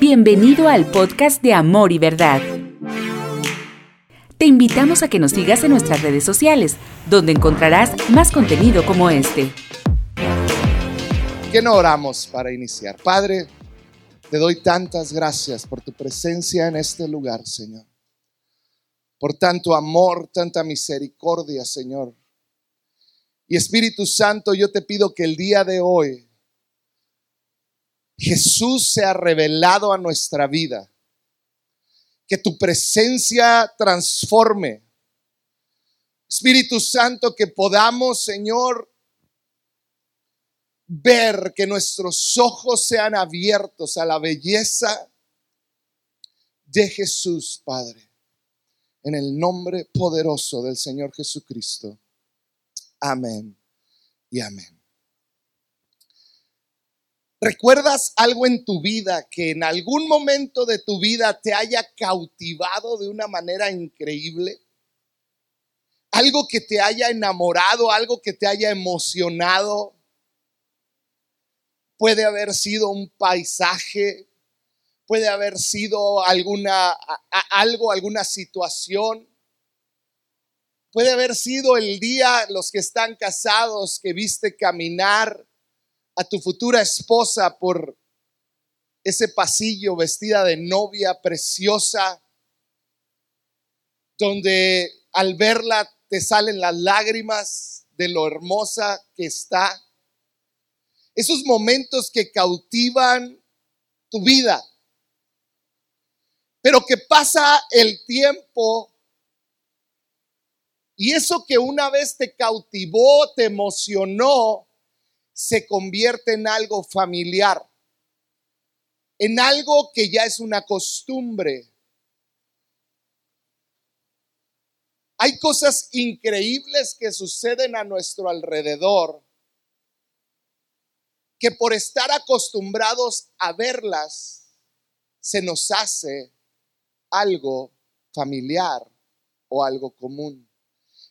Bienvenido al podcast de Amor y Verdad. Te invitamos a que nos sigas en nuestras redes sociales, donde encontrarás más contenido como este. ¿Qué no oramos para iniciar? Padre, te doy tantas gracias por tu presencia en este lugar, Señor. Por tanto amor, tanta misericordia, Señor. Y Espíritu Santo, yo te pido que el día de hoy Jesús se ha revelado a nuestra vida. Que tu presencia transforme. Espíritu Santo, que podamos, Señor, ver que nuestros ojos sean abiertos a la belleza de Jesús, Padre. En el nombre poderoso del Señor Jesucristo. Amén y amén. ¿Recuerdas algo en tu vida que en algún momento de tu vida te haya cautivado de una manera increíble? Algo que te haya enamorado, algo que te haya emocionado. Puede haber sido un paisaje, puede haber sido alguna algo, alguna situación. Puede haber sido el día los que están casados que viste caminar a tu futura esposa por ese pasillo vestida de novia preciosa, donde al verla te salen las lágrimas de lo hermosa que está. Esos momentos que cautivan tu vida. Pero que pasa el tiempo y eso que una vez te cautivó, te emocionó, se convierte en algo familiar, en algo que ya es una costumbre. Hay cosas increíbles que suceden a nuestro alrededor que por estar acostumbrados a verlas, se nos hace algo familiar o algo común.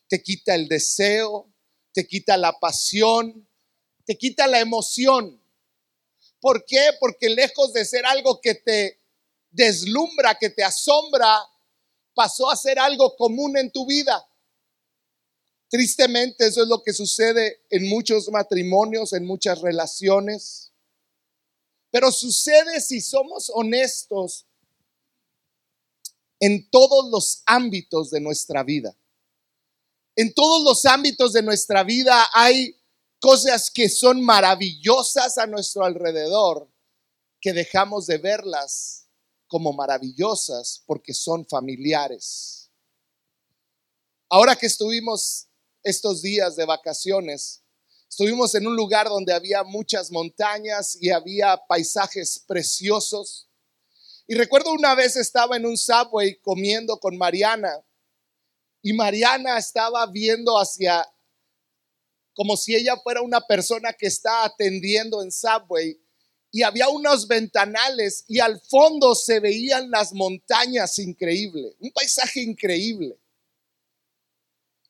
Te quita el deseo, te quita la pasión, te quita la emoción. ¿Por qué? Porque lejos de ser algo que te deslumbra, que te asombra, pasó a ser algo común en tu vida. Tristemente eso es lo que sucede en muchos matrimonios, en muchas relaciones. Pero sucede si somos honestos en todos los ámbitos de nuestra vida. En todos los ámbitos de nuestra vida hay cosas que son maravillosas a nuestro alrededor, que dejamos de verlas como maravillosas porque son familiares. Ahora que estuvimos estos días de vacaciones, estuvimos en un lugar donde había muchas montañas y había paisajes preciosos. Y recuerdo una vez estaba en un subway comiendo con Mariana y Mariana estaba viendo hacia como si ella fuera una persona que está atendiendo en Subway. Y había unos ventanales y al fondo se veían las montañas increíble, un paisaje increíble.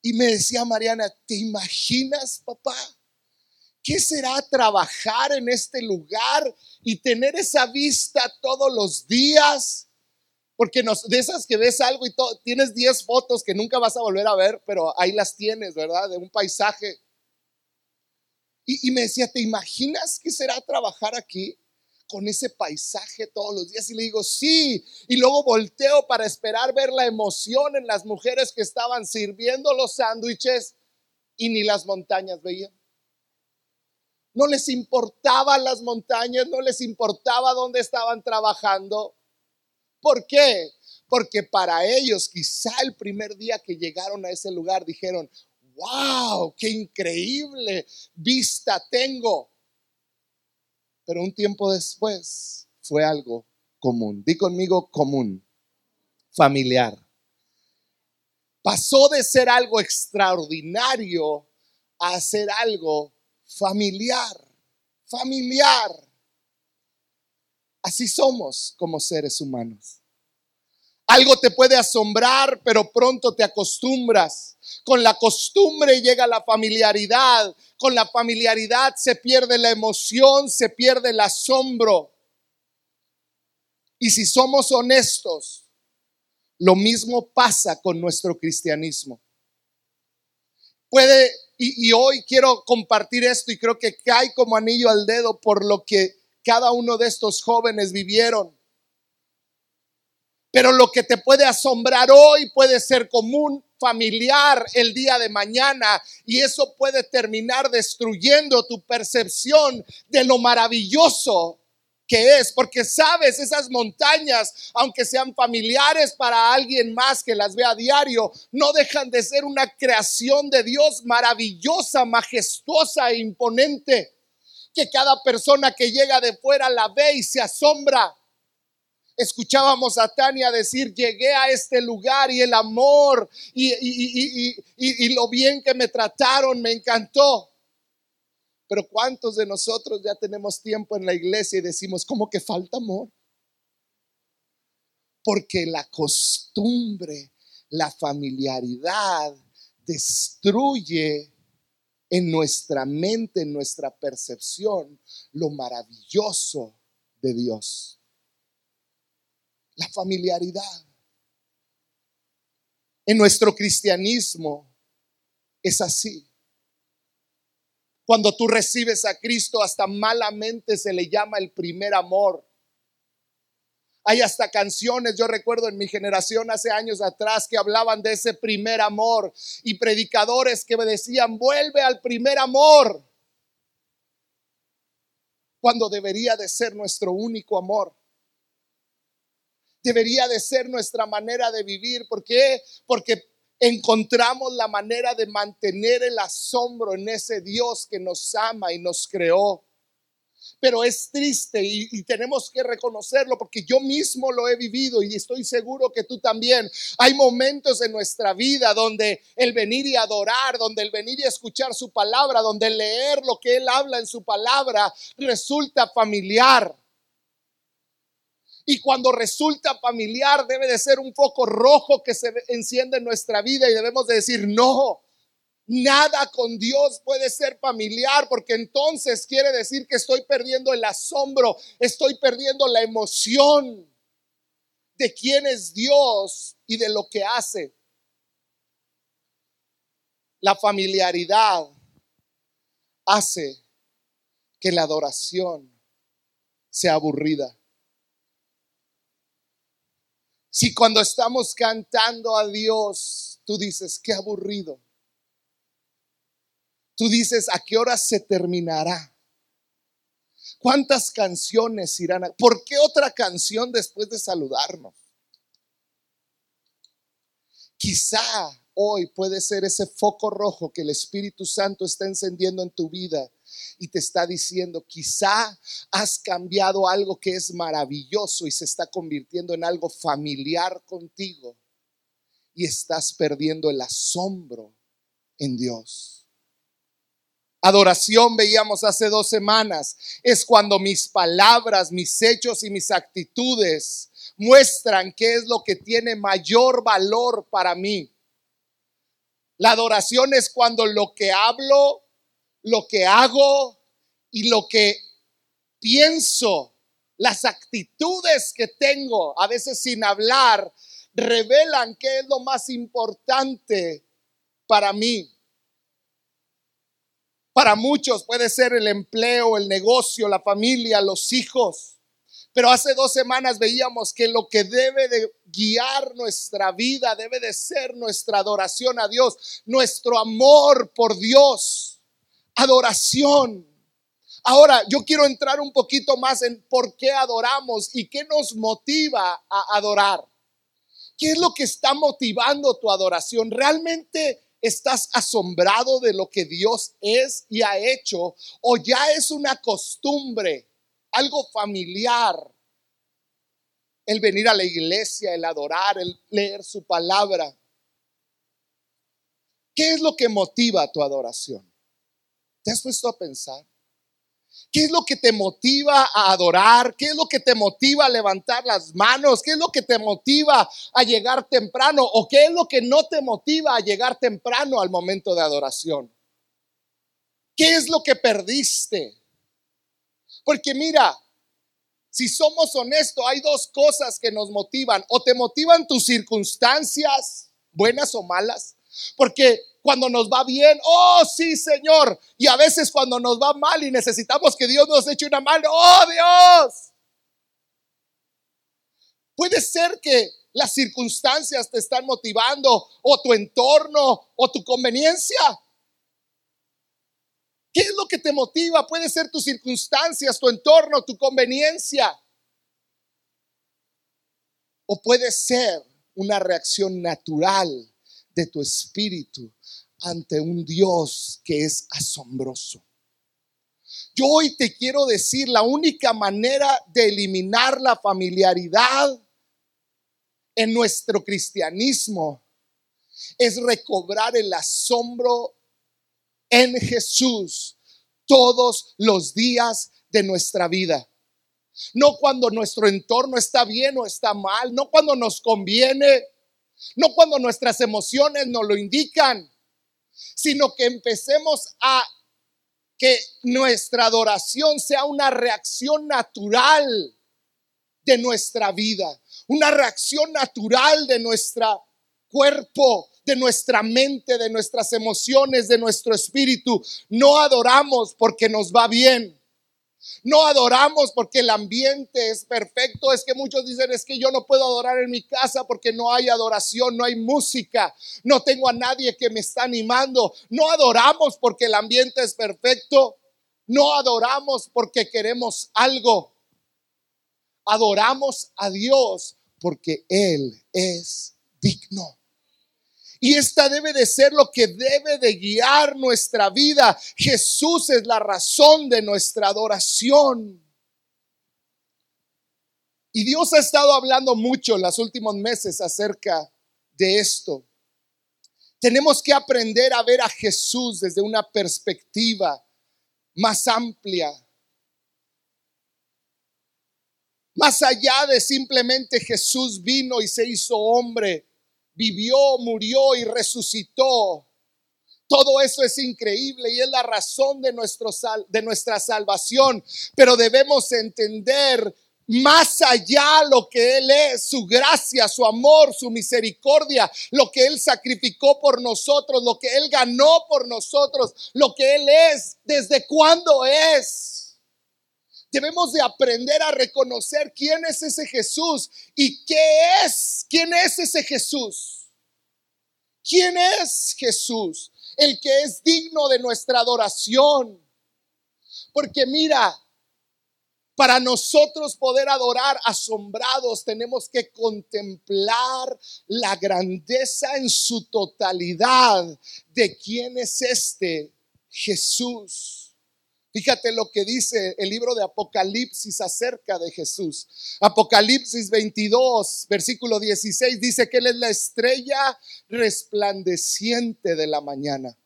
Y me decía Mariana, ¿te imaginas, papá? ¿Qué será trabajar en este lugar y tener esa vista todos los días? Porque de esas que ves algo y tienes 10 fotos que nunca vas a volver a ver, pero ahí las tienes, ¿verdad? De un paisaje y, me decía, ¿te imaginas qué será trabajar aquí? con ese paisaje todos los días y le digo, sí, y luego volteo para esperar ver la emoción en las mujeres que estaban sirviendo los sándwiches y ni las montañas veían. No les importaban las montañas, no les importaba dónde estaban trabajando. ¿Por qué? Porque para ellos quizá el primer día que llegaron a ese lugar dijeron, wow, qué increíble vista tengo. Pero un tiempo después fue algo común. Di conmigo común, familiar. Pasó de ser algo extraordinario a ser algo familiar, familiar. Así somos como seres humanos. Algo te puede asombrar, pero pronto te acostumbras. Con la costumbre llega la familiaridad. Con la familiaridad se pierde la emoción, se pierde el asombro. Y si somos honestos, lo mismo pasa con nuestro cristianismo. Puede, y, hoy quiero compartir esto y creo que cae como anillo al dedo por lo que cada uno de estos jóvenes vivieron. Pero lo que te puede asombrar hoy puede ser común familiar el día de mañana y eso puede terminar destruyendo tu percepción de lo maravilloso que es, porque sabes, esas montañas, aunque sean familiares para alguien más que las ve a diario, no dejan de ser una creación de Dios maravillosa, majestuosa e imponente, que cada persona que llega de fuera la ve y se asombra. Escuchábamos a Tania decir, llegué a este lugar y el amor y, lo bien que me trataron me encantó. Pero ¿cuántos de nosotros ya tenemos tiempo en la iglesia y decimos, ¿cómo que falta amor? Porque la costumbre, la familiaridad destruye en nuestra mente, en nuestra percepción, lo maravilloso de Dios. La familiaridad. En nuestro cristianismo es así. Cuando tú recibes a Cristo, hasta malamente se le llama el primer amor. Hay hasta canciones, yo recuerdo en mi generación hace años atrás que hablaban de ese primer amor y predicadores que me decían, vuelve al primer amor, cuando debería de ser nuestro único amor. Debería de ser nuestra manera de vivir. ¿Por qué? Porque encontramos la manera de mantener el asombro en ese Dios que nos ama y nos creó. Pero es triste y, tenemos que reconocerlo porque yo mismo lo he vivido y estoy seguro que tú también. Hay momentos en nuestra vida donde el venir y adorar, donde el venir y escuchar su palabra, donde leer lo que Él habla en su palabra resulta familiar. Y cuando resulta familiar debe de ser un foco rojo que se enciende en nuestra vida y debemos de decir, no, nada con Dios puede ser familiar porque entonces quiere decir que estoy perdiendo el asombro, estoy perdiendo la emoción de quién es Dios y de lo que hace. La familiaridad hace que la adoración sea aburrida. Si cuando estamos cantando a Dios, tú dices, qué aburrido. Tú dices, ¿a qué hora se terminará? ¿Cuántas canciones irán a... ¿Por qué otra canción después de saludarnos? Quizá hoy puede ser ese foco rojo que el Espíritu Santo está encendiendo en tu vida y te está diciendo, quizá has cambiado algo que es maravilloso y se está convirtiendo en algo familiar contigo y estás perdiendo el asombro en Dios. Adoración veíamos hace dos semanas. Es cuando mis palabras, mis hechos y mis actitudes muestran qué es lo que tiene mayor valor para mí. La adoración es cuando lo que hablo, lo que hago y lo que pienso, las actitudes que tengo, a veces sin hablar, revelan qué es lo más importante para mí. Para muchos puede ser el empleo, el negocio, la familia, los hijos. Pero hace dos semanas veíamos que lo que debe de guiar nuestra vida debe de ser nuestra adoración a Dios, nuestro amor por Dios adoración. Ahora, yo quiero entrar un poquito más en por qué adoramos y qué nos motiva a adorar. ¿Qué es lo que está motivando tu adoración? ¿Realmente estás asombrado de lo que Dios es y ha hecho? ¿O ya es una costumbre, algo familiar? El venir a la iglesia, el adorar, el leer su palabra. ¿Qué es lo que motiva tu adoración? ¿Te has puesto a pensar? ¿Qué es lo que te motiva a adorar? ¿Qué es lo que te motiva a levantar las manos? ¿Qué es lo que te motiva a llegar temprano? ¿O qué es lo que no te motiva a llegar temprano al momento de adoración? ¿Qué es lo que perdiste? Porque mira, si somos honestos, hay dos cosas que nos motivan. O te motivan tus circunstancias, buenas o malas. Porque cuando nos va bien, oh sí, Señor. Y a veces cuando nos va mal y necesitamos que Dios nos eche una mano, oh Dios. Puede ser que las circunstancias te están motivando o tu entorno o tu conveniencia. ¿Qué es lo que te motiva? Puede ser tus circunstancias, tu entorno, tu conveniencia. O puede ser una reacción natural de tu espíritu ante un Dios que es asombroso. Yo hoy te quiero decir, la única manera de eliminar la familiaridad en nuestro cristianismo es recobrar el asombro en Jesús todos los días de nuestra vida. No cuando nuestro entorno está bien o está mal, no cuando nos conviene, no cuando nuestras emociones nos lo indican, sino que empecemos a que nuestra adoración sea una reacción natural de nuestra vida, una reacción natural de nuestro cuerpo, de nuestra mente, de nuestras emociones, de nuestro espíritu. No adoramos porque nos va bien. No adoramos porque el ambiente es perfecto. Es que muchos dicen, es que yo no puedo adorar en mi casa porque no hay adoración, no hay música, no tengo a nadie que me está animando. No adoramos porque el ambiente es perfecto. No adoramos porque queremos algo. Adoramos a Dios porque Él es digno. Y esta debe de ser lo que debe de guiar nuestra vida. Jesús es la razón de nuestra adoración. Y Dios ha estado hablando mucho en los últimos meses acerca de esto. Tenemos que aprender a ver a Jesús desde una perspectiva más amplia. Más allá de simplemente Jesús vino y se hizo hombre vivió, murió y resucitó. Todo eso es increíble y es la razón de, nuestro de nuestra salvación. Pero debemos entender más allá lo que Él es, su gracia, su amor, su misericordia, lo que Él sacrificó por nosotros, lo que Él ganó por nosotros, lo que Él es, desde cuándo es. Debemos de aprender a reconocer quién es ese Jesús y qué es, quién es ese Jesús. ¿Quién es Jesús? El que es digno de nuestra adoración. Porque mira, para nosotros poder adorar asombrados tenemos que contemplar la grandeza en su totalidad de quién es este Jesús. Fíjate lo que dice el libro de Apocalipsis acerca de Jesús. Apocalipsis 22, versículo 16, dice que Él es la estrella resplandeciente de la mañana.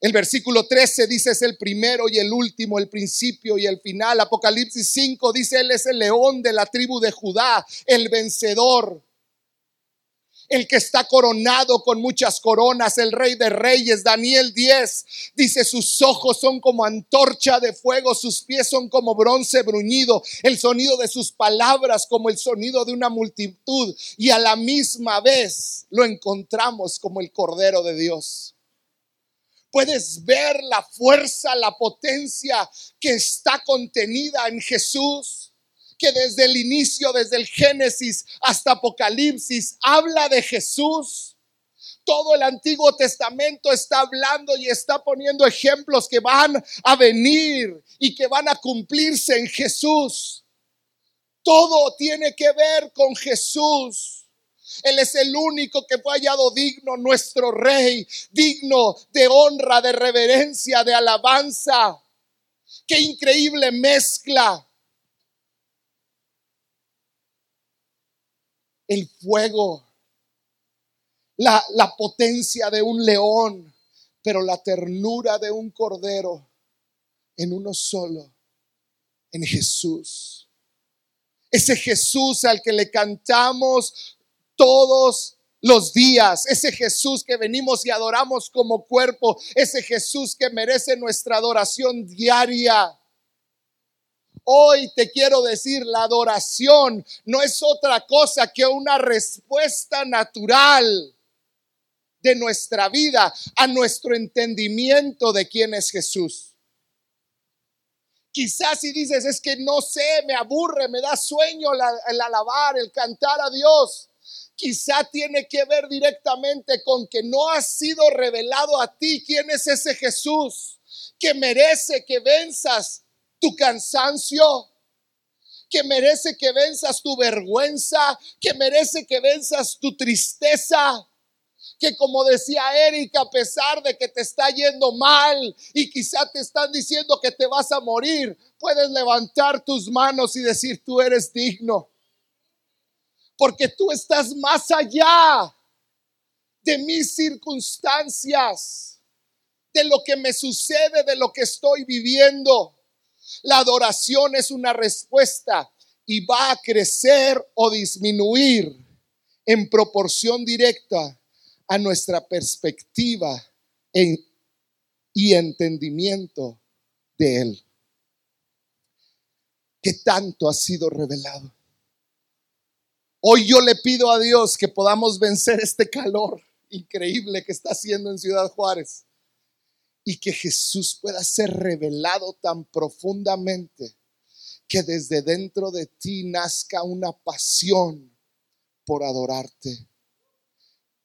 El versículo 13 dice es el primero y el último, el principio y el final. Apocalipsis 5 dice Él es el león de la tribu de Judá, el vencedor el que está coronado con muchas coronas, el rey de reyes, Daniel 10, dice, sus ojos son como antorcha de fuego, sus pies son como bronce bruñido, el sonido de sus palabras como el sonido de una multitud, y a la misma vez lo encontramos como el Cordero de Dios. Puedes ver la fuerza, la potencia que está contenida en Jesús que desde el inicio, desde el Génesis hasta Apocalipsis, habla de Jesús. Todo el Antiguo Testamento está hablando y está poniendo ejemplos que van a venir y que van a cumplirse en Jesús. Todo tiene que ver con Jesús. Él es el único que fue hallado digno, nuestro rey, digno de honra, de reverencia, de alabanza. Qué increíble mezcla el fuego, la, la potencia de un león, pero la ternura de un cordero en uno solo, en Jesús. Ese Jesús al que le cantamos todos los días, ese Jesús que venimos y adoramos como cuerpo, ese Jesús que merece nuestra adoración diaria. Hoy te quiero decir, la adoración no es otra cosa que una respuesta natural de nuestra vida a nuestro entendimiento de quién es Jesús. Quizás si dices, es que no sé, me aburre, me da sueño el alabar, el cantar a Dios. Quizá tiene que ver directamente con que no ha sido revelado a ti quién es ese Jesús que merece que venzas tu cansancio, que merece que venzas tu vergüenza, que merece que venzas tu tristeza, que como decía Erika, a pesar de que te está yendo mal y quizá te están diciendo que te vas a morir, puedes levantar tus manos y decir, tú eres digno. Porque tú estás más allá de mis circunstancias, de lo que me sucede, de lo que estoy viviendo. La adoración es una respuesta y va a crecer o disminuir en proporción directa a nuestra perspectiva y entendimiento de Él. Que tanto ha sido revelado. Hoy yo le pido a Dios que podamos vencer este calor increíble que está haciendo en Ciudad Juárez y que Jesús pueda ser revelado tan profundamente que desde dentro de ti nazca una pasión por adorarte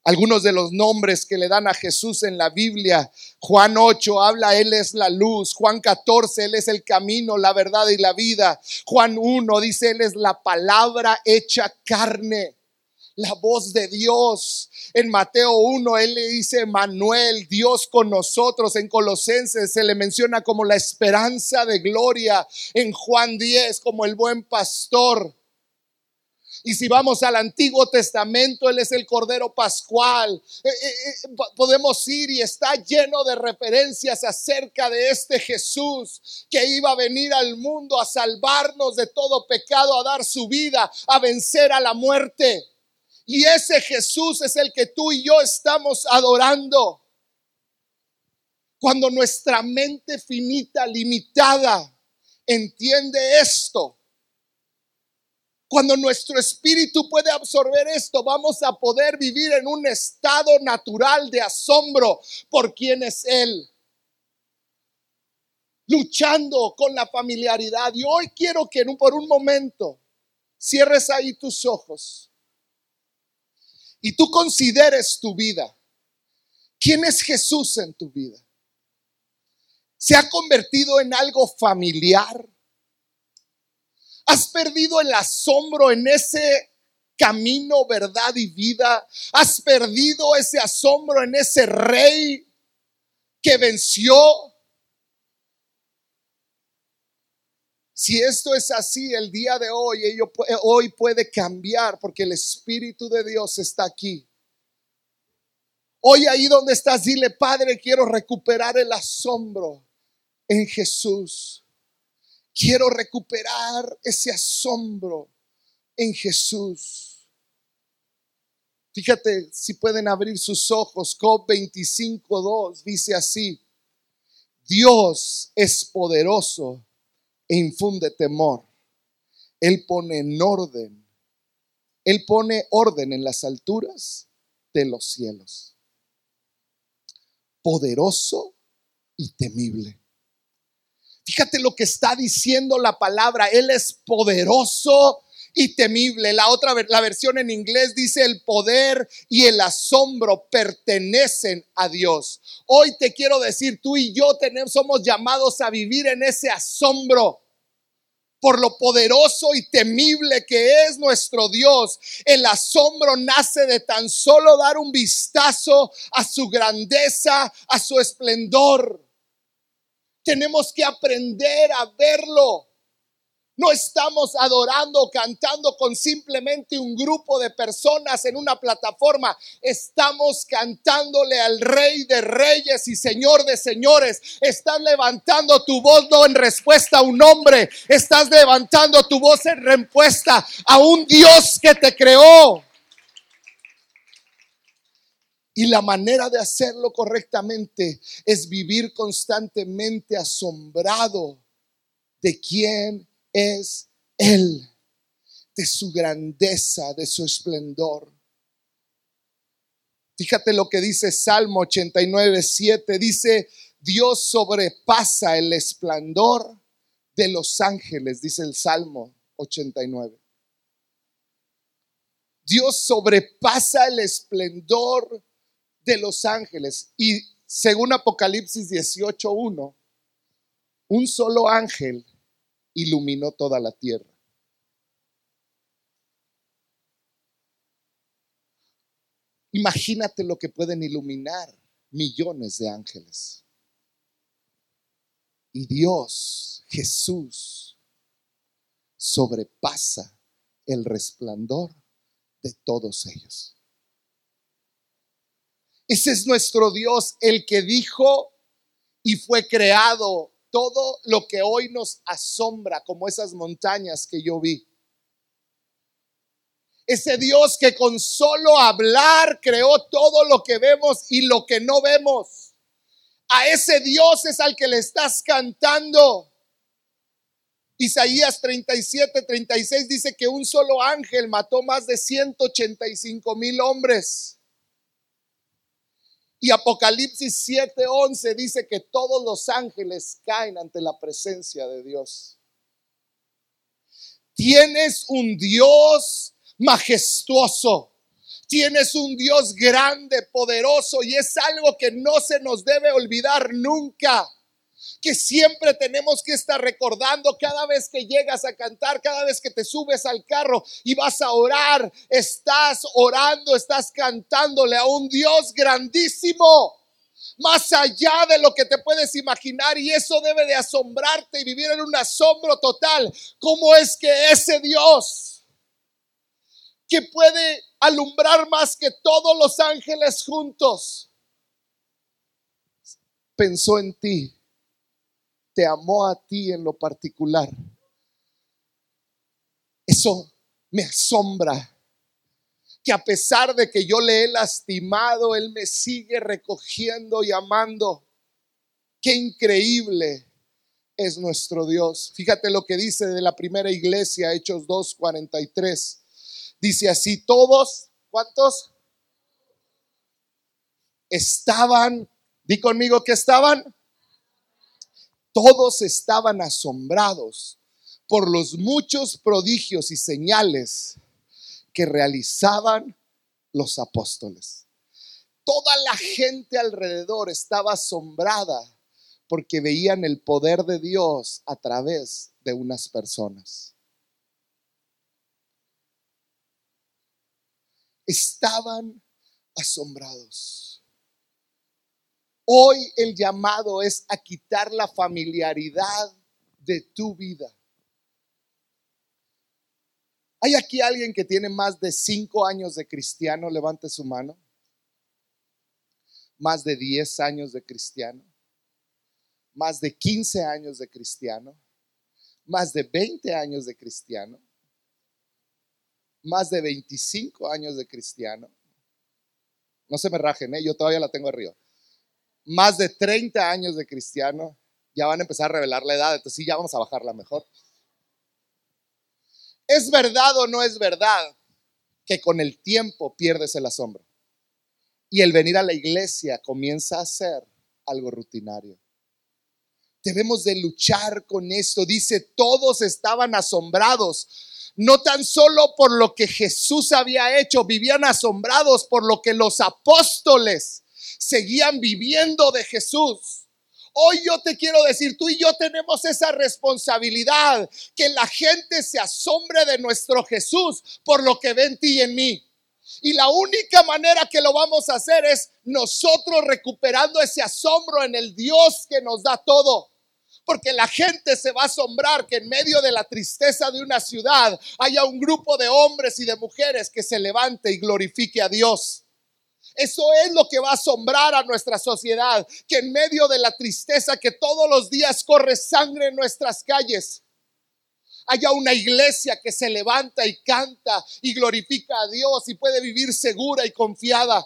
algunos de los nombres que le dan a Jesús en la Biblia. Juan 8 habla, Él es la luz. Juan 14, Él es el camino, la verdad y la vida. Juan 1 dice, Él es la palabra hecha carne. La voz de Dios. En Mateo 1, Él le dice, Manuel, Dios con nosotros. En Colosenses se le menciona como la esperanza de gloria. En Juan 10 como el buen pastor. Y si vamos al Antiguo Testamento, Él es el Cordero Pascual. Eh, eh, eh, podemos ir y está lleno de referencias acerca de este Jesús que iba a venir al mundo a salvarnos de todo pecado, a dar su vida, a vencer a la muerte. Y ese Jesús es el que tú y yo estamos adorando. Cuando nuestra mente finita, limitada, entiende esto, cuando nuestro espíritu puede absorber esto, vamos a poder vivir en un estado natural de asombro por quién es Él. Luchando con la familiaridad. Y hoy quiero que por un momento cierres ahí tus ojos y tú consideres tu vida. ¿Quién es Jesús en tu vida? ¿Se ha convertido en algo familiar? Has perdido el asombro en ese camino, verdad y vida. Has perdido ese asombro en ese rey que venció. Si esto es así, el día de hoy, hoy puede cambiar porque el Espíritu de Dios está aquí. Hoy ahí donde estás, dile, Padre, quiero recuperar el asombro en Jesús. Quiero recuperar ese asombro en Jesús. Fíjate si pueden abrir sus ojos. Job 25.2 dice así. Dios es poderoso e infunde temor. Él pone en orden. Él pone orden en las alturas de los cielos. Poderoso y temible. Fíjate lo que está diciendo la palabra. Él es poderoso y temible. La otra, la versión en inglés dice el poder y el asombro pertenecen a Dios. Hoy te quiero decir, tú y yo tenemos, somos llamados a vivir en ese asombro por lo poderoso y temible que es nuestro Dios. El asombro nace de tan solo dar un vistazo a su grandeza, a su esplendor. Tenemos que aprender a verlo. No estamos adorando, cantando con simplemente un grupo de personas en una plataforma. Estamos cantándole al Rey de Reyes y Señor de Señores. Estás levantando tu voz no en respuesta a un hombre. Estás levantando tu voz en respuesta a un Dios que te creó. Y la manera de hacerlo correctamente es vivir constantemente asombrado de quién es Él, de su grandeza, de su esplendor. Fíjate lo que dice Salmo 89, 7. Dice, Dios sobrepasa el esplendor de los ángeles, dice el Salmo 89. Dios sobrepasa el esplendor de los ángeles. Y según Apocalipsis 18.1, un solo ángel iluminó toda la tierra. Imagínate lo que pueden iluminar millones de ángeles. Y Dios, Jesús, sobrepasa el resplandor de todos ellos. Ese es nuestro Dios, el que dijo y fue creado todo lo que hoy nos asombra, como esas montañas que yo vi. Ese Dios que con solo hablar creó todo lo que vemos y lo que no vemos. A ese Dios es al que le estás cantando. Isaías 37, 36 dice que un solo ángel mató más de 185 mil hombres. Y Apocalipsis 7, 11 dice que todos los ángeles caen ante la presencia de Dios. Tienes un Dios majestuoso. Tienes un Dios grande, poderoso y es algo que no se nos debe olvidar nunca. Que siempre tenemos que estar recordando cada vez que llegas a cantar, cada vez que te subes al carro y vas a orar, estás orando, estás cantándole a un Dios grandísimo más allá de lo que te puedes imaginar y eso debe de asombrarte y vivir en un asombro total. ¿Cómo es que ese Dios que puede alumbrar más que todos los ángeles juntos, pensó en ti, te amó a ti en lo particular. Eso me asombra, que a pesar de que yo le he lastimado, Él me sigue recogiendo y amando. Qué increíble es nuestro Dios. Fíjate lo que dice de la primera iglesia, Hechos 2.43. Dice así, todos, ¿cuántos? Estaban, di conmigo que estaban. Todos estaban asombrados por los muchos prodigios y señales que realizaban los apóstoles. Toda la gente alrededor estaba asombrada porque veían el poder de Dios a través de unas personas. estaban asombrados. Hoy el llamado es a quitar la familiaridad de tu vida. ¿Hay aquí alguien que tiene más de cinco años de cristiano? Levante su mano. Más de diez años de cristiano. Más de quince años de cristiano. Más de veinte años de cristiano más de 25 años de cristiano. No se me rajen, ¿eh? yo todavía la tengo arriba. Más de 30 años de cristiano. Ya van a empezar a revelar la edad, entonces sí, ya vamos a bajarla mejor. ¿Es verdad o no es verdad que con el tiempo pierdes el asombro? Y el venir a la iglesia comienza a ser algo rutinario. Debemos de luchar con esto. Dice, todos estaban asombrados no tan solo por lo que Jesús había hecho, vivían asombrados por lo que los apóstoles seguían viviendo de Jesús. Hoy yo te quiero decir, tú y yo tenemos esa responsabilidad, que la gente se asombre de nuestro Jesús por lo que ve en ti y en mí. Y la única manera que lo vamos a hacer es nosotros recuperando ese asombro en el Dios que nos da todo porque la gente se va a asombrar que en medio de la tristeza de una ciudad haya un grupo de hombres y de mujeres que se levante y glorifique a Dios. Eso es lo que va a asombrar a nuestra sociedad, que en medio de la tristeza que todos los días corre sangre en nuestras calles, haya una iglesia que se levanta y canta y glorifica a Dios y puede vivir segura y confiada.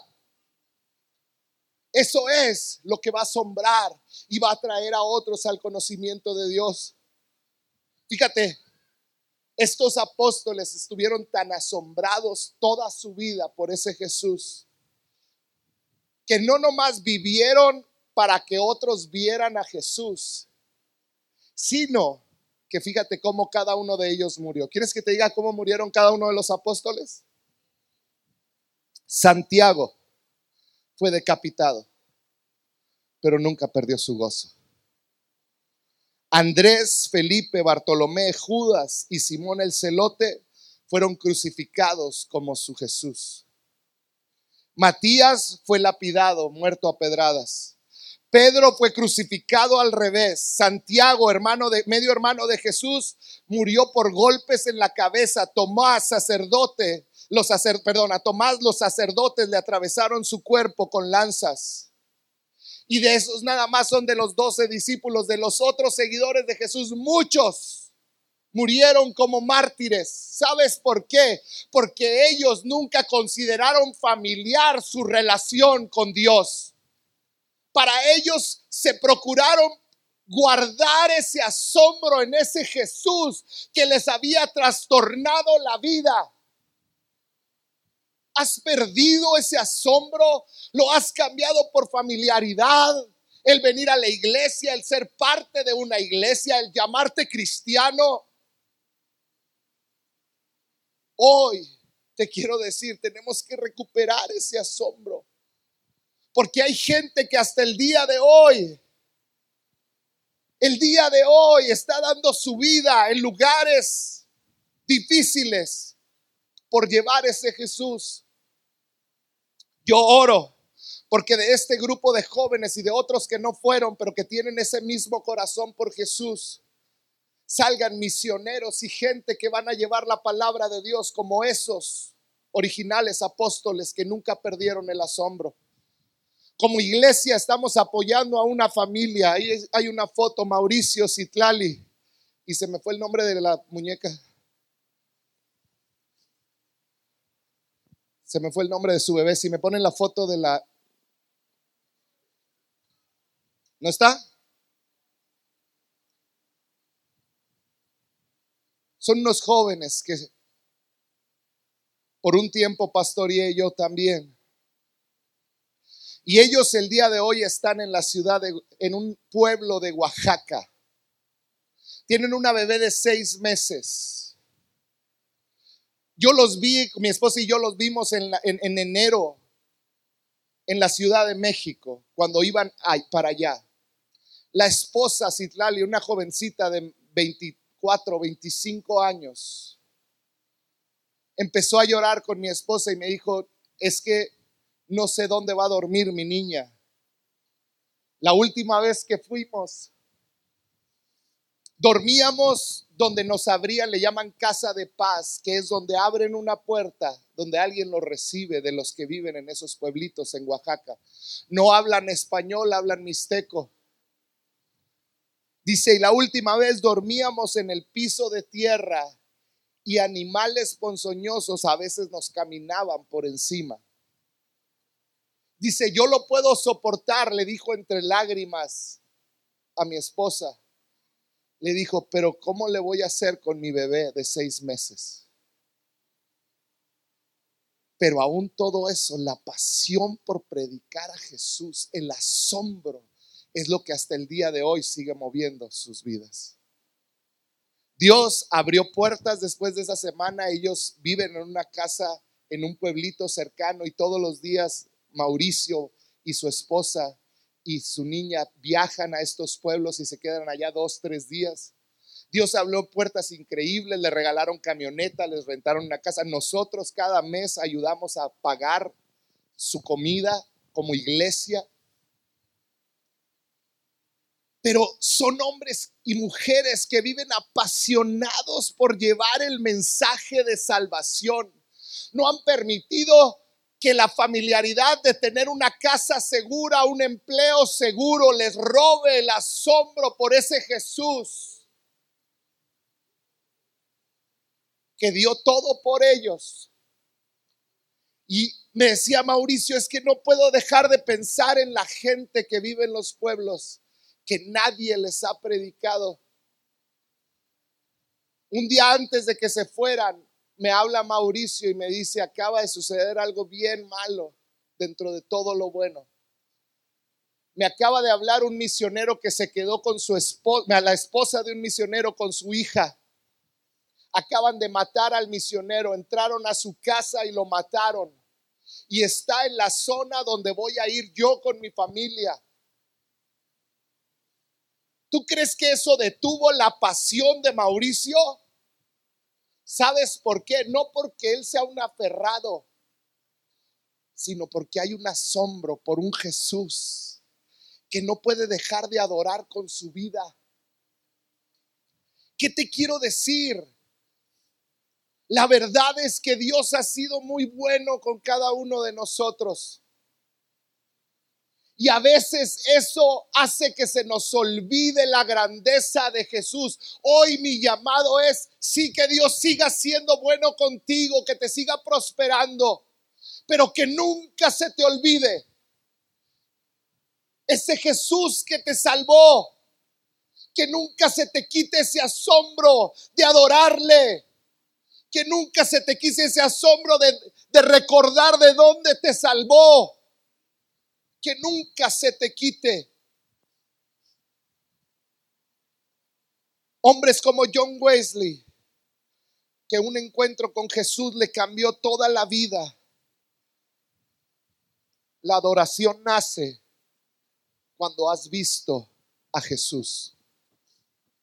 Eso es lo que va a asombrar y va a traer a otros al conocimiento de Dios. Fíjate, Estos apóstoles estuvieron tan asombrados toda su vida por ese Jesús que no nomás vivieron para que otros vieran a Jesús, sino que fíjate cómo cada uno de ellos murió. ¿Quieres que te diga cómo murieron cada uno de los apóstoles? Santiago fue decapitado, pero nunca perdió su gozo. Andrés, Felipe, Bartolomé, Judas y Simón el celote fueron crucificados como su Jesús. Matías fue lapidado, muerto a pedradas. Pedro fue crucificado al revés. Santiago, hermano de medio hermano de Jesús, murió por golpes en la cabeza. Tomás, sacerdote, los sacer, perdón, a Tomás los sacerdotes le atravesaron su cuerpo con lanzas. Y de esos nada más son de los doce discípulos, de los otros seguidores de Jesús, muchos murieron como mártires. ¿Sabes por qué? Porque ellos nunca consideraron familiar su relación con Dios para ellos se procuraron guardar ese asombro en ese Jesús que les había trastornado la vida. ¿Has perdido ese asombro? ¿Lo has cambiado por familiaridad? El venir a la iglesia, el ser parte de una iglesia, el llamarte cristiano. Hoy te quiero decir, tenemos que recuperar ese asombro. Porque hay gente que hasta el día de hoy, el día de hoy está dando su vida en lugares difíciles por llevar ese Jesús. Yo oro porque de este grupo de jóvenes y de otros que no fueron, pero que tienen ese mismo corazón por Jesús, salgan misioneros y gente que van a llevar la palabra de Dios como esos originales apóstoles que nunca perdieron el asombro. Como iglesia estamos apoyando a una familia. Ahí hay una foto, Mauricio Citlali. Y se me fue el nombre de la muñeca. Se me fue el nombre de su bebé. Si me ponen la foto de la... ¿No está? Son unos jóvenes que por un tiempo pastoreé yo también. Y ellos el día de hoy están en la ciudad, de, en un pueblo de Oaxaca. Tienen una bebé de seis meses. Yo los vi, mi esposa y yo los vimos en, en, enero en la Ciudad de México, cuando iban para allá. La esposa Citlali, una jovencita de 24, 25 años, empezó a llorar con mi esposa y me dijo, es que no sé dónde va a dormir mi niña. La última vez que fuimos, dormíamos donde nos abrían, le llaman casa de paz, que es donde abren una puerta, donde alguien lo recibe de los que viven en esos pueblitos en Oaxaca. No hablan español, hablan mixteco. Dice, y la última vez dormíamos en el piso de tierra y animales ponzoñosos a veces nos caminaban por encima. Dice, yo lo puedo soportar, le dijo entre lágrimas a mi esposa. Le dijo, pero ¿cómo le voy a hacer con mi bebé de seis meses? Pero aún todo eso, la pasión por predicar a Jesús, el asombro, es lo que hasta el día de hoy sigue moviendo sus vidas. Dios abrió puertas después de esa semana. Ellos viven en una casa, en un pueblito cercano y todos los días Mauricio y su esposa y su niña viajan a estos pueblos y se quedan allá dos, tres días. Dios habló puertas increíbles, le regalaron camioneta, les rentaron una casa. Nosotros cada mes ayudamos a pagar su comida como iglesia. Pero son hombres y mujeres que viven apasionados por llevar el mensaje de salvación. No han permitido que la familiaridad de tener una casa segura, un empleo seguro, les robe el asombro por ese Jesús que dio todo por ellos. Y me decía Mauricio, es que no puedo dejar de pensar en la gente que vive en los pueblos, que nadie les ha predicado. Un día antes de que se fueran, me habla Mauricio y me dice, acaba de suceder algo bien malo dentro de todo lo bueno. Me acaba de hablar un misionero que se quedó con su esposa, la esposa de un misionero con su hija. Acaban de matar al misionero, entraron a su casa y lo mataron. Y está en la zona donde voy a ir yo con mi familia. ¿Tú crees que eso detuvo la pasión de Mauricio? ¿Sabes por qué? No porque él sea un aferrado, sino porque hay un asombro por un Jesús que no puede dejar de adorar con su vida. ¿Qué te quiero decir? La verdad es que Dios ha sido muy bueno con cada uno de nosotros. Y a veces eso hace que se nos olvide la grandeza de Jesús. Hoy mi llamado es, sí, que Dios siga siendo bueno contigo, que te siga prosperando, pero que nunca se te olvide ese Jesús que te salvó, que nunca se te quite ese asombro de adorarle, que nunca se te quite ese asombro de, de recordar de dónde te salvó que nunca se te quite. Hombres como John Wesley, que un encuentro con Jesús le cambió toda la vida. La adoración nace cuando has visto a Jesús.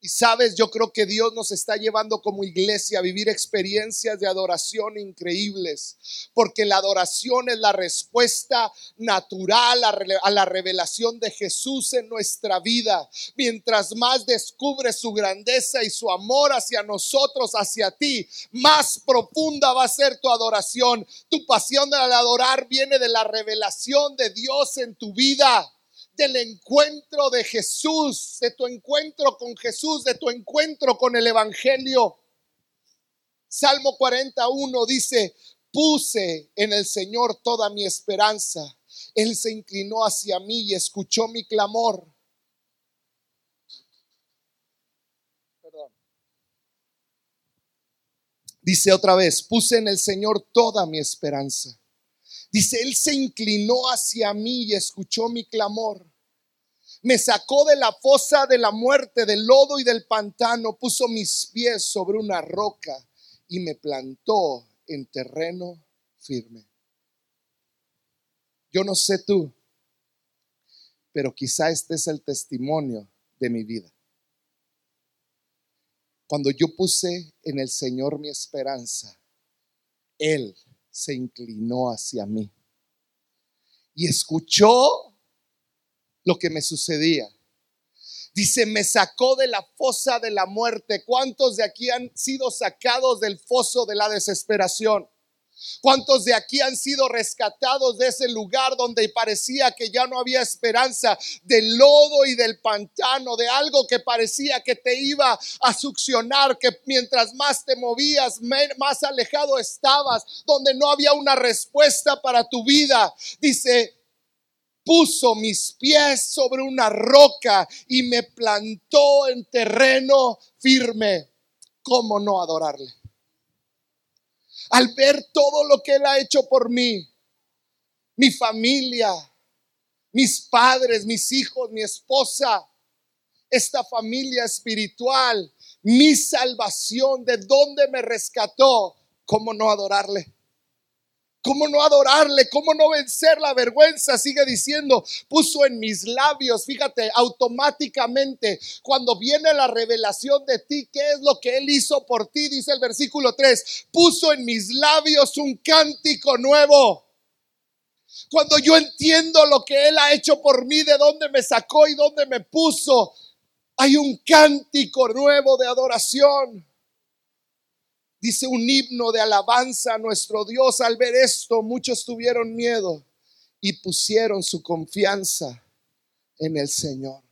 Y sabes, yo creo que Dios nos está llevando como iglesia a vivir experiencias de adoración increíbles, porque la adoración es la respuesta natural a, la revelación de Jesús en nuestra vida. Mientras más descubres su grandeza y su amor hacia nosotros, hacia ti, más profunda va a ser tu adoración. Tu pasión al adorar viene de la revelación de Dios en tu vida del encuentro de Jesús, de tu encuentro con Jesús, de tu encuentro con el Evangelio. Salmo 41 dice, puse en el Señor toda mi esperanza. Él se inclinó hacia mí y escuchó mi clamor. Perdón. Dice otra vez, puse en el Señor toda mi esperanza. Dice, Él se inclinó hacia mí y escuchó mi clamor. Me sacó de la fosa de la muerte, del lodo y del pantano, puso mis pies sobre una roca y me plantó en terreno firme. Yo no sé tú, pero quizá este es el testimonio de mi vida. Cuando yo puse en el Señor mi esperanza, Él se inclinó hacia mí y escuchó lo que me sucedía. Dice, me sacó de la fosa de la muerte. ¿Cuántos de aquí han sido sacados del foso de la desesperación? ¿Cuántos de aquí han sido rescatados de ese lugar donde parecía que ya no había esperanza, del lodo y del pantano, de algo que parecía que te iba a succionar, que mientras más te movías, más alejado estabas, donde no había una respuesta para tu vida? Dice, puso mis pies sobre una roca y me plantó en terreno firme. ¿Cómo no adorarle? Al ver todo lo que Él ha hecho por mí, mi familia, mis padres, mis hijos, mi esposa, esta familia espiritual, mi salvación, de dónde me rescató, ¿cómo no adorarle? ¿Cómo no adorarle? ¿Cómo no vencer la vergüenza? Sigue diciendo, puso en mis labios, fíjate, automáticamente, cuando viene la revelación de ti, ¿qué es lo que Él hizo por ti? Dice el versículo 3, puso en mis labios un cántico nuevo. Cuando yo entiendo lo que Él ha hecho por mí, de dónde me sacó y dónde me puso, hay un cántico nuevo de adoración. Dice un himno de alabanza a nuestro Dios. Al ver esto, muchos tuvieron miedo y pusieron su confianza en el Señor.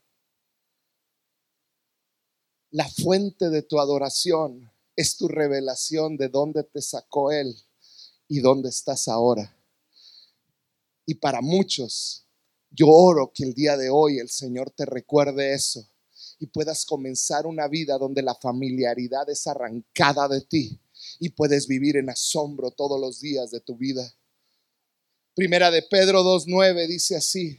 La fuente de tu adoración es tu revelación de dónde te sacó Él y dónde estás ahora. Y para muchos, yo oro que el día de hoy el Señor te recuerde eso y puedas comenzar una vida donde la familiaridad es arrancada de ti y puedes vivir en asombro todos los días de tu vida. Primera de Pedro 2.9 dice así,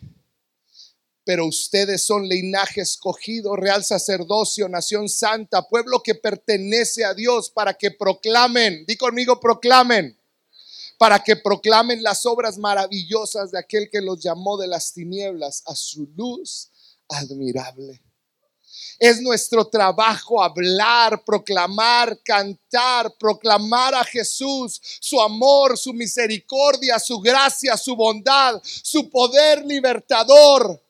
pero ustedes son linaje escogido, real sacerdocio, nación santa, pueblo que pertenece a Dios para que proclamen, di conmigo proclamen, para que proclamen las obras maravillosas de aquel que los llamó de las tinieblas a su luz admirable. Es nuestro trabajo hablar, proclamar, cantar, proclamar a Jesús, su amor, su misericordia, su gracia, su bondad, su poder libertador.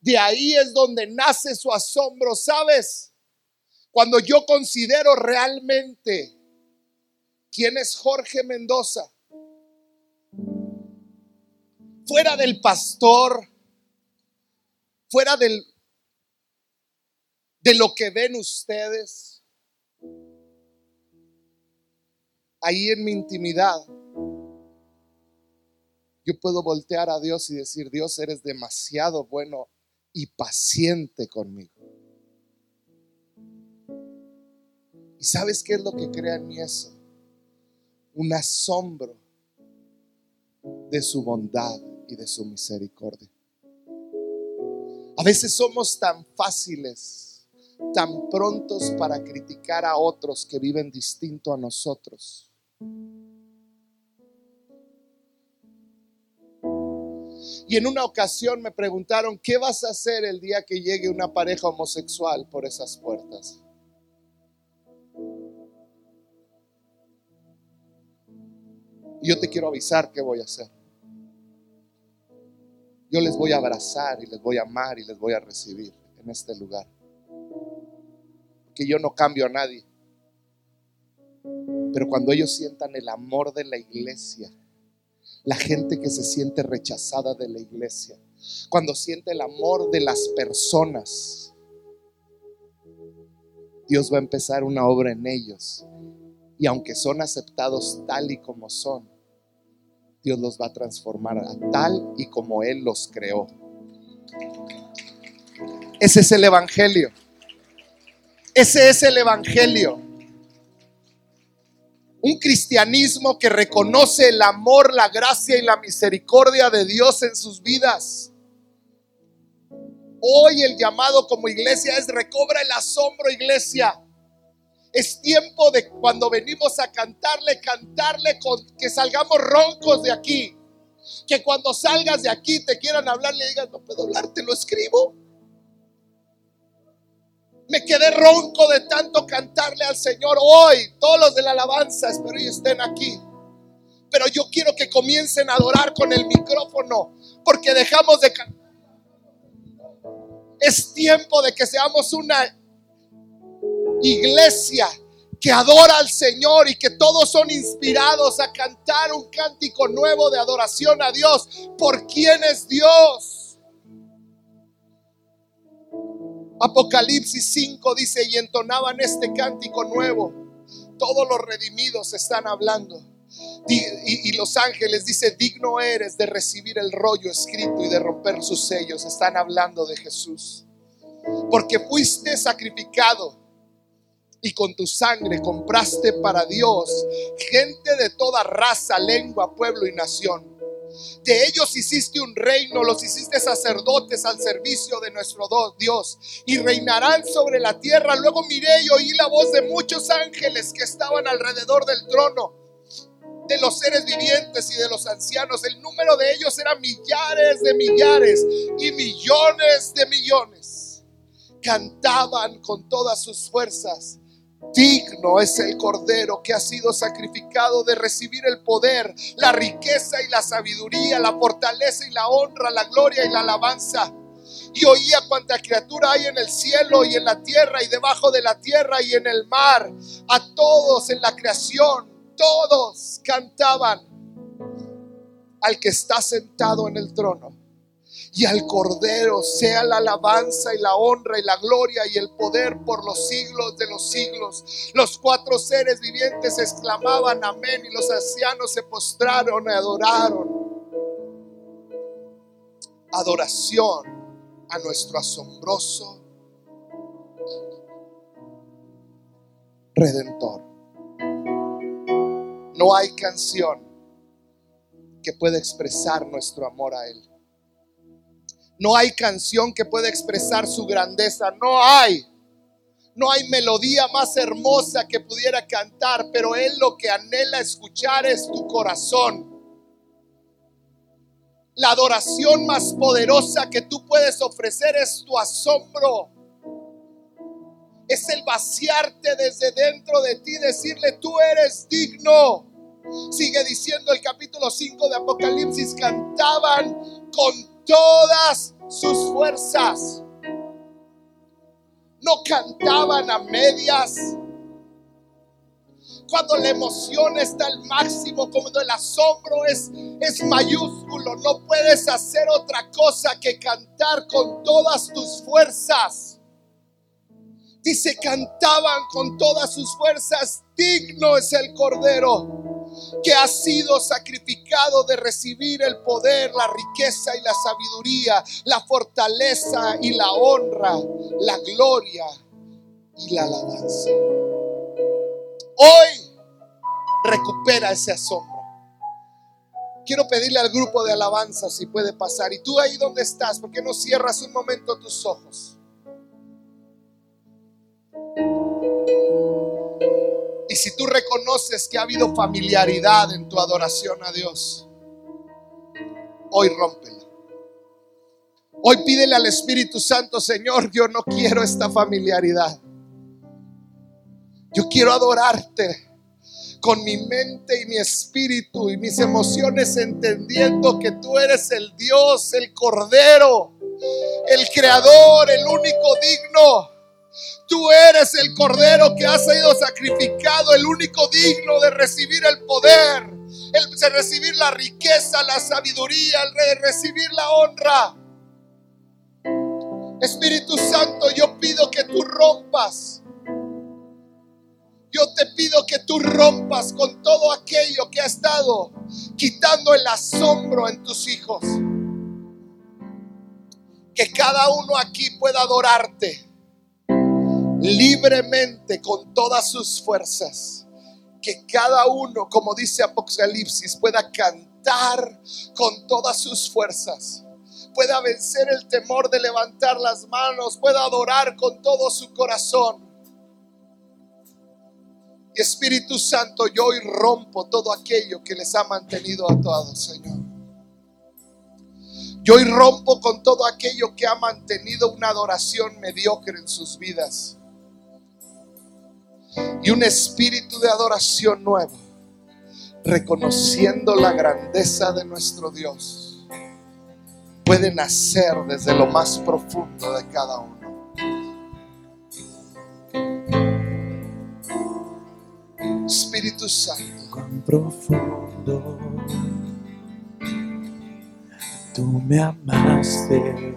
De ahí es donde nace su asombro, ¿sabes? Cuando yo considero realmente quién es Jorge Mendoza, fuera del pastor, fuera del de lo que ven ustedes, ahí en mi intimidad, yo puedo voltear a Dios y decir, Dios, eres demasiado bueno y paciente conmigo. ¿Y sabes qué es lo que crea en mí eso? Un asombro de su bondad y de su misericordia. A veces somos tan fáciles tan prontos para criticar a otros que viven distinto a nosotros. Y en una ocasión me preguntaron, ¿qué vas a hacer el día que llegue una pareja homosexual por esas puertas? Yo te quiero avisar qué voy a hacer. Yo les voy a abrazar y les voy a amar y les voy a recibir en este lugar que yo no cambio a nadie. Pero cuando ellos sientan el amor de la iglesia, la gente que se siente rechazada de la iglesia, cuando siente el amor de las personas, Dios va a empezar una obra en ellos. Y aunque son aceptados tal y como son, Dios los va a transformar a tal y como Él los creó. Ese es el Evangelio. Ese es el Evangelio. Un cristianismo que reconoce el amor, la gracia y la misericordia de Dios en sus vidas. Hoy el llamado como iglesia es recobra el asombro iglesia. Es tiempo de cuando venimos a cantarle, cantarle con que salgamos roncos de aquí. Que cuando salgas de aquí te quieran hablar, le digas, no puedo hablar, te lo escribo. Me quedé ronco de tanto cantarle al Señor hoy. Todos los de la alabanza espero y estén aquí. Pero yo quiero que comiencen a adorar con el micrófono porque dejamos de cantar. Es tiempo de que seamos una iglesia que adora al Señor y que todos son inspirados a cantar un cántico nuevo de adoración a Dios. ¿Por quién es Dios? Apocalipsis 5 dice, y entonaban este cántico nuevo. Todos los redimidos están hablando. Y, y, los ángeles dice, digno eres de recibir el rollo escrito y de romper sus sellos. Están hablando de Jesús. Porque fuiste sacrificado y con tu sangre compraste para Dios gente de toda raza, lengua, pueblo y nación de ellos hiciste un reino, los hiciste sacerdotes al servicio de nuestro Dios y reinarán sobre la tierra. Luego miré y oí la voz de muchos ángeles que estaban alrededor del trono, de los seres vivientes y de los ancianos. El número de ellos era millares de millares y millones de millones. Cantaban con todas sus fuerzas Digno es el Cordero que ha sido sacrificado de recibir el poder, la riqueza y la sabiduría, la fortaleza y la honra, la gloria y la alabanza. Y oía cuanta criatura hay en el cielo y en la tierra y debajo de la tierra y en el mar. A todos en la creación, todos cantaban al que está sentado en el trono y al Cordero sea la alabanza y la honra y la gloria y el poder por los siglos de los siglos. Los cuatro seres vivientes exclamaban amén y los ancianos se postraron y adoraron. Adoración a nuestro asombroso redentor. No hay canción que pueda expresar nuestro amor a Él. No hay canción que pueda expresar su grandeza. No hay. No hay melodía más hermosa que pudiera cantar, pero Él lo que anhela escuchar es tu corazón. La adoración más poderosa que tú puedes ofrecer es tu asombro es el vaciarte desde dentro de ti, decirle, tú eres digno. Sigue diciendo el capítulo 5 de Apocalipsis, cantaban con todas sus fuerzas. No cantaban a medias. Cuando la emoción está al máximo, cuando el asombro es, es mayúsculo, no puedes hacer otra cosa que cantar con todas tus fuerzas. Dice, cantaban con todas sus fuerzas, digno es el Cordero que ha sido sacrificado de recibir el poder, la riqueza y la sabiduría, la fortaleza y la honra, la gloria y la alabanza. Hoy recupera ese asombro. Quiero pedirle al grupo de alabanza si puede pasar. Y tú ahí donde estás, ¿por qué no cierras un momento tus ojos? Y si tú reconoces que ha habido familiaridad en tu adoración a Dios, hoy rómpela. Hoy pídele al Espíritu Santo, Señor, yo no quiero esta familiaridad. Yo quiero adorarte con mi mente y mi espíritu y mis emociones entendiendo que tú eres el Dios, el Cordero, el Creador, el único digno Tú eres el cordero que ha sido sacrificado, el único digno de recibir el poder, el de recibir la riqueza, la sabiduría, de recibir la honra. Espíritu Santo, yo pido que tú rompas. Yo te pido que tú rompas con todo aquello que ha estado quitando el asombro en tus hijos. Que cada uno aquí pueda adorarte libremente con todas sus fuerzas. Que cada uno, como dice Apocalipsis, pueda cantar con todas sus fuerzas. Pueda vencer el temor de levantar las manos, pueda adorar con todo su corazón. Espíritu Santo, yo hoy rompo todo aquello que les ha mantenido atados, Señor. Yo hoy rompo con todo aquello que ha mantenido una adoración mediocre en sus vidas y un espíritu de adoración nuevo, reconociendo la grandeza de nuestro Dios, puede nacer desde lo más profundo de cada uno. Espíritu Santo. Cuán profundo tú me amaste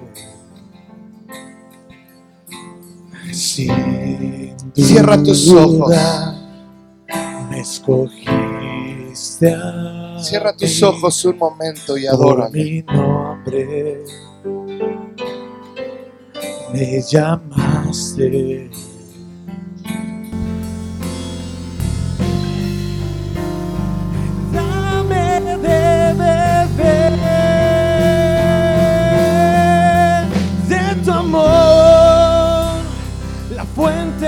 Cierra tus ojos. Me escogiste Cierra tus ojos un momento y adora mi nombre. Me llamaste.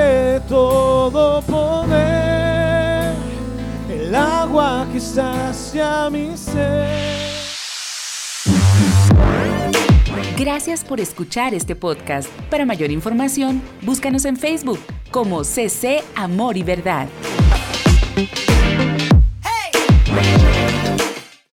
Fuente todo poder, el agua que sacia mi ser. Gracias por escuchar este podcast. Para mayor información, búscanos en Facebook como CC Amor y Verdad.